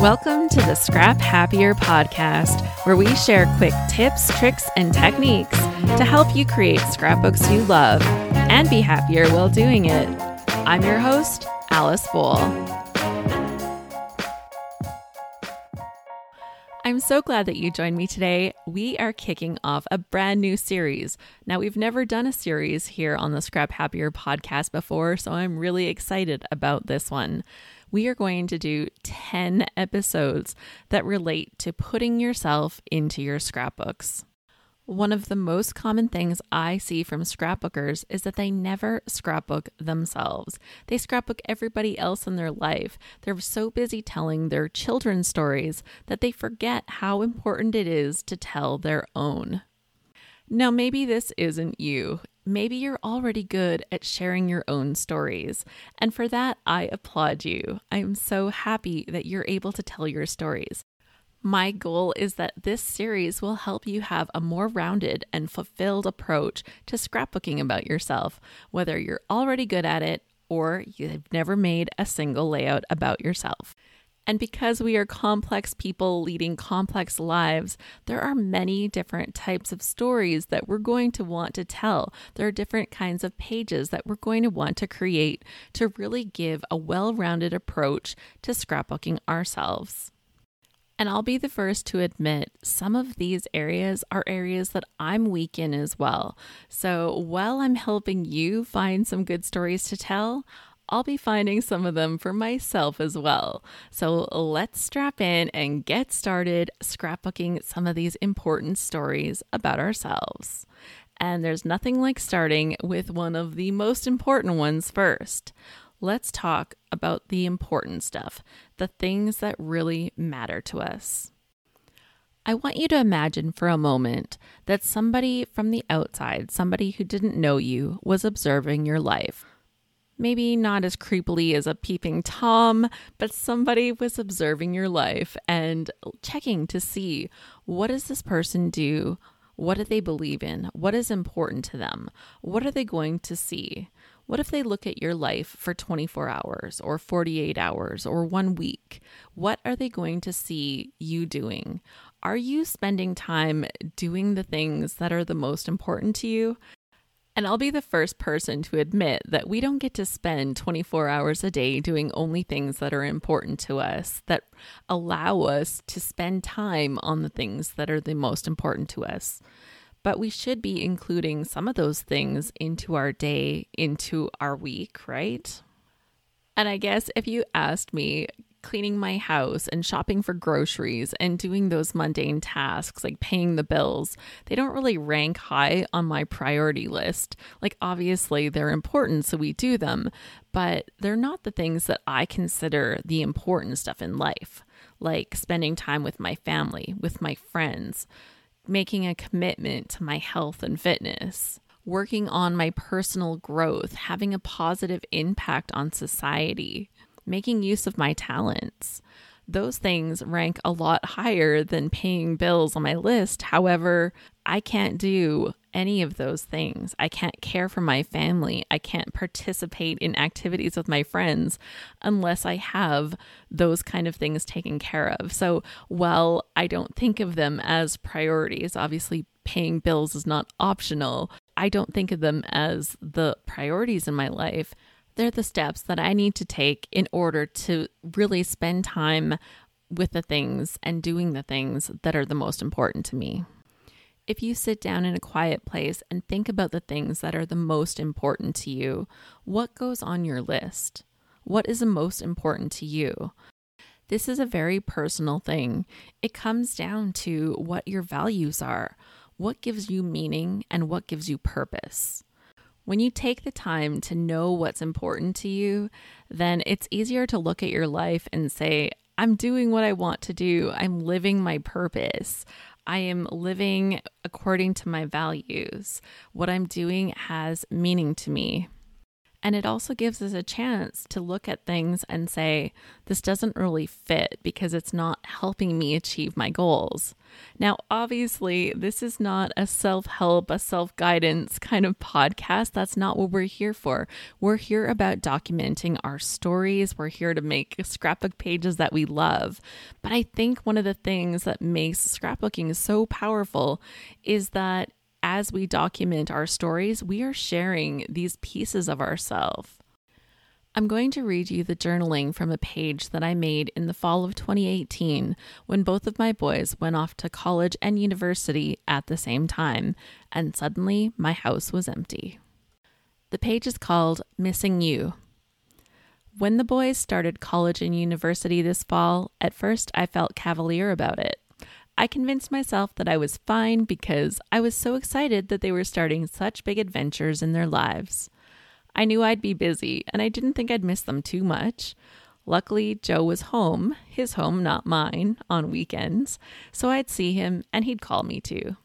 Welcome to the Scrap Happier podcast, where we share quick tips, tricks, and techniques to help you create scrapbooks you love and be happier while doing it. I'm your host, Alice Bowl. I'm so glad that you joined me today. We are kicking off a brand new series. Now, we've never done a series here on the Scrap Happier podcast before, so I'm really excited about this one. We are going to do 10 episodes that relate to putting yourself into your scrapbooks. One of the most common things I see from scrapbookers is that they never scrapbook themselves. They scrapbook everybody else in their life. They're so busy telling their children's stories that they forget how important it is to tell their own. Now, maybe this isn't you. Maybe you're already good at sharing your own stories. And for that, I applaud you. I'm so happy that you're able to tell your stories. My goal is that this series will help you have a more rounded and fulfilled approach to scrapbooking about yourself, whether you're already good at it or you've never made a single layout about yourself. And because we are complex people leading complex lives, there are many different types of stories that we're going to want to tell. There are different kinds of pages that we're going to want to create to really give a well rounded approach to scrapbooking ourselves. And I'll be the first to admit some of these areas are areas that I'm weak in as well. So while I'm helping you find some good stories to tell, I'll be finding some of them for myself as well. So let's strap in and get started scrapbooking some of these important stories about ourselves. And there's nothing like starting with one of the most important ones first let's talk about the important stuff, the things that really matter to us. I want you to imagine for a moment that somebody from the outside, somebody who didn't know you, was observing your life. Maybe not as creepily as a peeping Tom, but somebody was observing your life and checking to see what does this person do? What do they believe in? What is important to them? What are they going to see? What if they look at your life for 24 hours or 48 hours or one week? What are they going to see you doing? Are you spending time doing the things that are the most important to you? And I'll be the first person to admit that we don't get to spend 24 hours a day doing only things that are important to us, that allow us to spend time on the things that are the most important to us but we should be including some of those things into our day, into our week, right? And I guess if you asked me, cleaning my house and shopping for groceries and doing those mundane tasks like paying the bills, they don't really rank high on my priority list. Like, obviously, they're important, so we do them, but they're not the things that I consider the important stuff in life, like spending time with my family, with my friends making a commitment to my health and fitness, working on my personal growth, having a positive impact on society, making use of my talents. Those things rank a lot higher than paying bills on my list. However, I can't do any of those things. I can't care for my family. I can't participate in activities with my friends unless I have those kind of things taken care of. So, while I don't think of them as priorities, obviously paying bills is not optional. I don't think of them as the priorities in my life. They're the steps that I need to take in order to really spend time with the things and doing the things that are the most important to me. If you sit down in a quiet place and think about the things that are the most important to you, what goes on your list? What is the most important to you? This is a very personal thing. It comes down to what your values are, what gives you meaning, and what gives you purpose. When you take the time to know what's important to you, then it's easier to look at your life and say, I'm doing what I want to do. I'm living my purpose. I am living according to my values. What I'm doing has meaning to me. And it also gives us a chance to look at things and say, this doesn't really fit because it's not helping me achieve my goals. Now, obviously, this is not a self help, a self guidance kind of podcast. That's not what we're here for. We're here about documenting our stories. We're here to make scrapbook pages that we love. But I think one of the things that makes scrapbooking so powerful is that as we document our stories, we are sharing these pieces of ourselves. I'm going to read you the journaling from a page that I made in the fall of 2018 when both of my boys went off to college and university at the same time, and suddenly my house was empty. The page is called Missing You. When the boys started college and university this fall, at first I felt cavalier about it. I convinced myself that I was fine because I was so excited that they were starting such big adventures in their lives. I knew I'd be busy, and I didn't think I'd miss them too much. Luckily, Joe was home, his home, not mine, on weekends, so I'd see him and he'd call me too.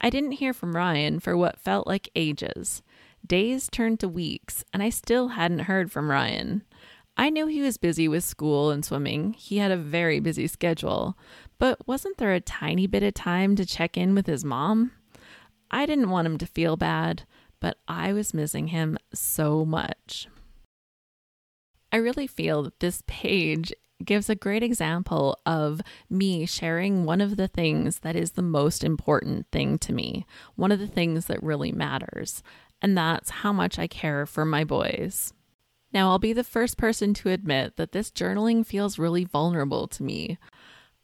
I didn't hear from Ryan for what felt like ages. Days turned to weeks, and I still hadn't heard from Ryan. I knew he was busy with school and swimming. He had a very busy schedule. But wasn't there a tiny bit of time to check in with his mom? I didn't want him to feel bad, but I was missing him so much. I really feel that this page gives a great example of me sharing one of the things that is the most important thing to me, one of the things that really matters, and that's how much I care for my boys. Now, I'll be the first person to admit that this journaling feels really vulnerable to me.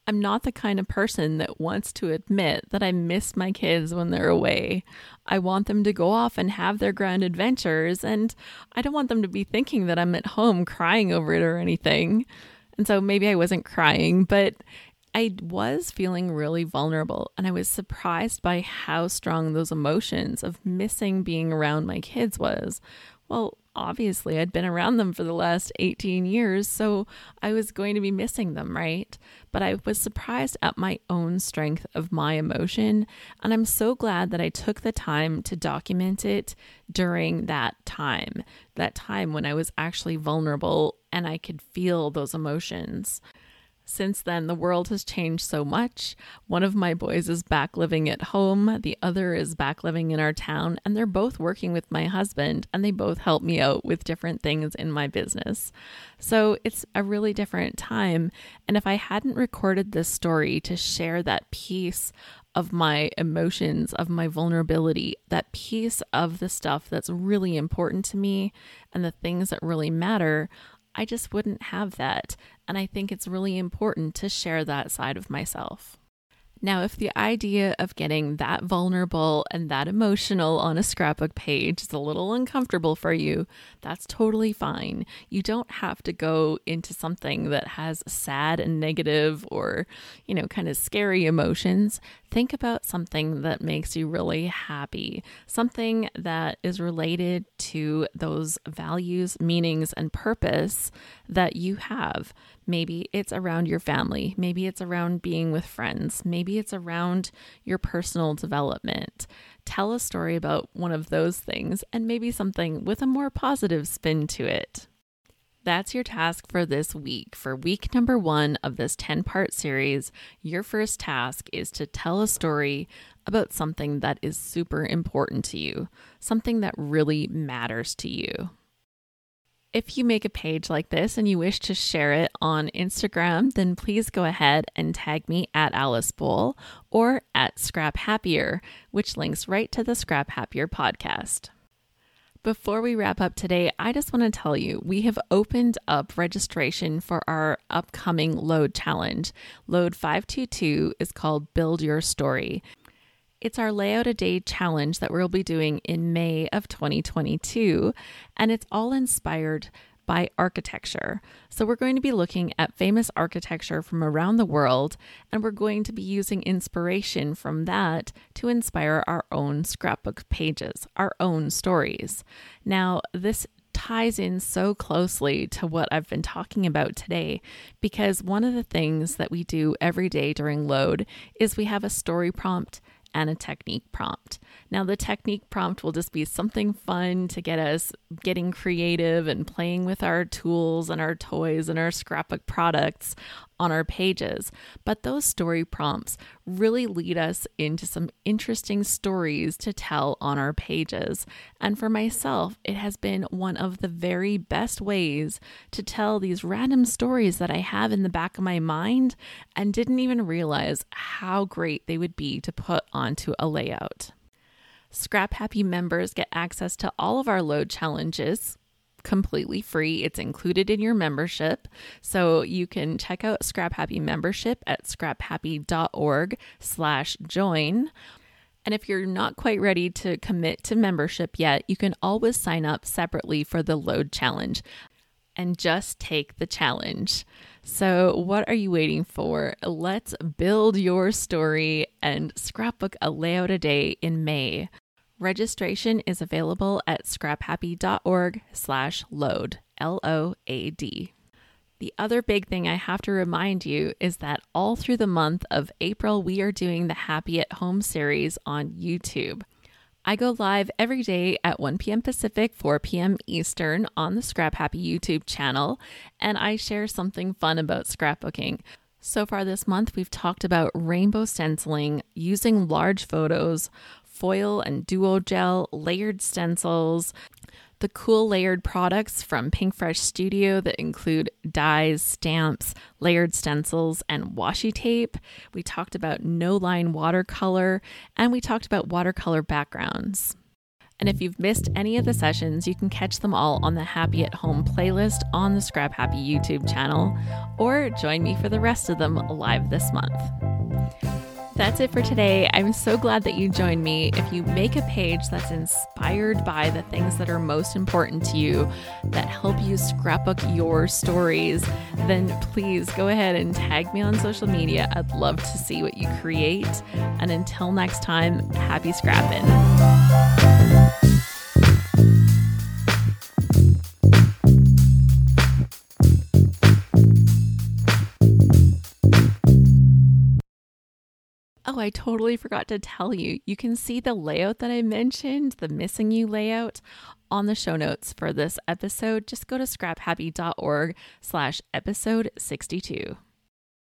I'm not the kind of person that wants to admit that I miss my kids when they're away. I want them to go off and have their grand adventures, and I don't want them to be thinking that I'm at home crying over it or anything. And so maybe I wasn't crying, but I was feeling really vulnerable, and I was surprised by how strong those emotions of missing being around my kids was. Well, obviously I'd been around them for the last 18 years, so I was going to be missing them, right? But I was surprised at my own strength of my emotion, and I'm so glad that I took the time to document it during that time, that time when I was actually vulnerable and I could feel those emotions. Since then, the world has changed so much. One of my boys is back living at home, the other is back living in our town, and they're both working with my husband, and they both help me out with different things in my business. So it's a really different time. And if I hadn't recorded this story to share that piece of my emotions, of my vulnerability, that piece of the stuff that's really important to me and the things that really matter, I just wouldn't have that. And I think it's really important to share that side of myself. Now, if the idea of getting that vulnerable and that emotional on a scrapbook page is a little uncomfortable for you, that's totally fine. You don't have to go into something that has sad and negative or, you know, kind of scary emotions. Think about something that makes you really happy, something that is related to those values, meanings, and purpose that you have. Maybe it's around your family. Maybe it's around being with friends. Maybe it's around your personal development. Tell a story about one of those things and maybe something with a more positive spin to it. That's your task for this week. For week number one of this 10 part series, your first task is to tell a story about something that is super important to you, something that really matters to you. If you make a page like this and you wish to share it on Instagram, then please go ahead and tag me at Alice Bowl or at Scrap Happier, which links right to the Scrap Happier podcast. Before we wrap up today, I just want to tell you we have opened up registration for our upcoming load challenge. Load 522 is called Build Your Story. It's our Layout a Day challenge that we'll be doing in May of 2022, and it's all inspired by architecture. So, we're going to be looking at famous architecture from around the world, and we're going to be using inspiration from that to inspire our own scrapbook pages, our own stories. Now, this ties in so closely to what I've been talking about today because one of the things that we do every day during load is we have a story prompt and a technique prompt. Now, the technique prompt will just be something fun to get us getting creative and playing with our tools and our toys and our scrapbook products on our pages. But those story prompts really lead us into some interesting stories to tell on our pages. And for myself, it has been one of the very best ways to tell these random stories that I have in the back of my mind and didn't even realize how great they would be to put onto a layout. Scrap Happy members get access to all of our load challenges completely free. It's included in your membership. So you can check out Scrap Happy membership at scraphappy.org slash join. And if you're not quite ready to commit to membership yet, you can always sign up separately for the load challenge and just take the challenge. So, what are you waiting for? Let's build your story and scrapbook a layout a day in May. Registration is available at scraphappy.org slash load, L-O-A-D. The other big thing I have to remind you is that all through the month of April, we are doing the Happy at Home series on YouTube. I go live every day at 1 p.m. Pacific, 4 p.m. Eastern on the Scrap Happy YouTube channel, and I share something fun about scrapbooking. So far this month, we've talked about rainbow stenciling, using large photos, foil and duo gel, layered stencils, the cool layered products from Pinkfresh Studio that include dies, stamps, layered stencils, and washi tape. We talked about no line watercolor, and we talked about watercolor backgrounds. And if you've missed any of the sessions, you can catch them all on the Happy at Home playlist on the Scrap Happy YouTube channel, or join me for the rest of them live this month. That's it for today. I'm so glad that you joined me. If you make a page that's inspired by the things that are most important to you, that help you scrapbook your stories, then please go ahead and tag me on social media. I'd love to see what you create. And until next time, happy scrapping. Oh, I totally forgot to tell you. You can see the layout that I mentioned, the missing you layout, on the show notes for this episode. Just go to scraphappy.org slash episode 62.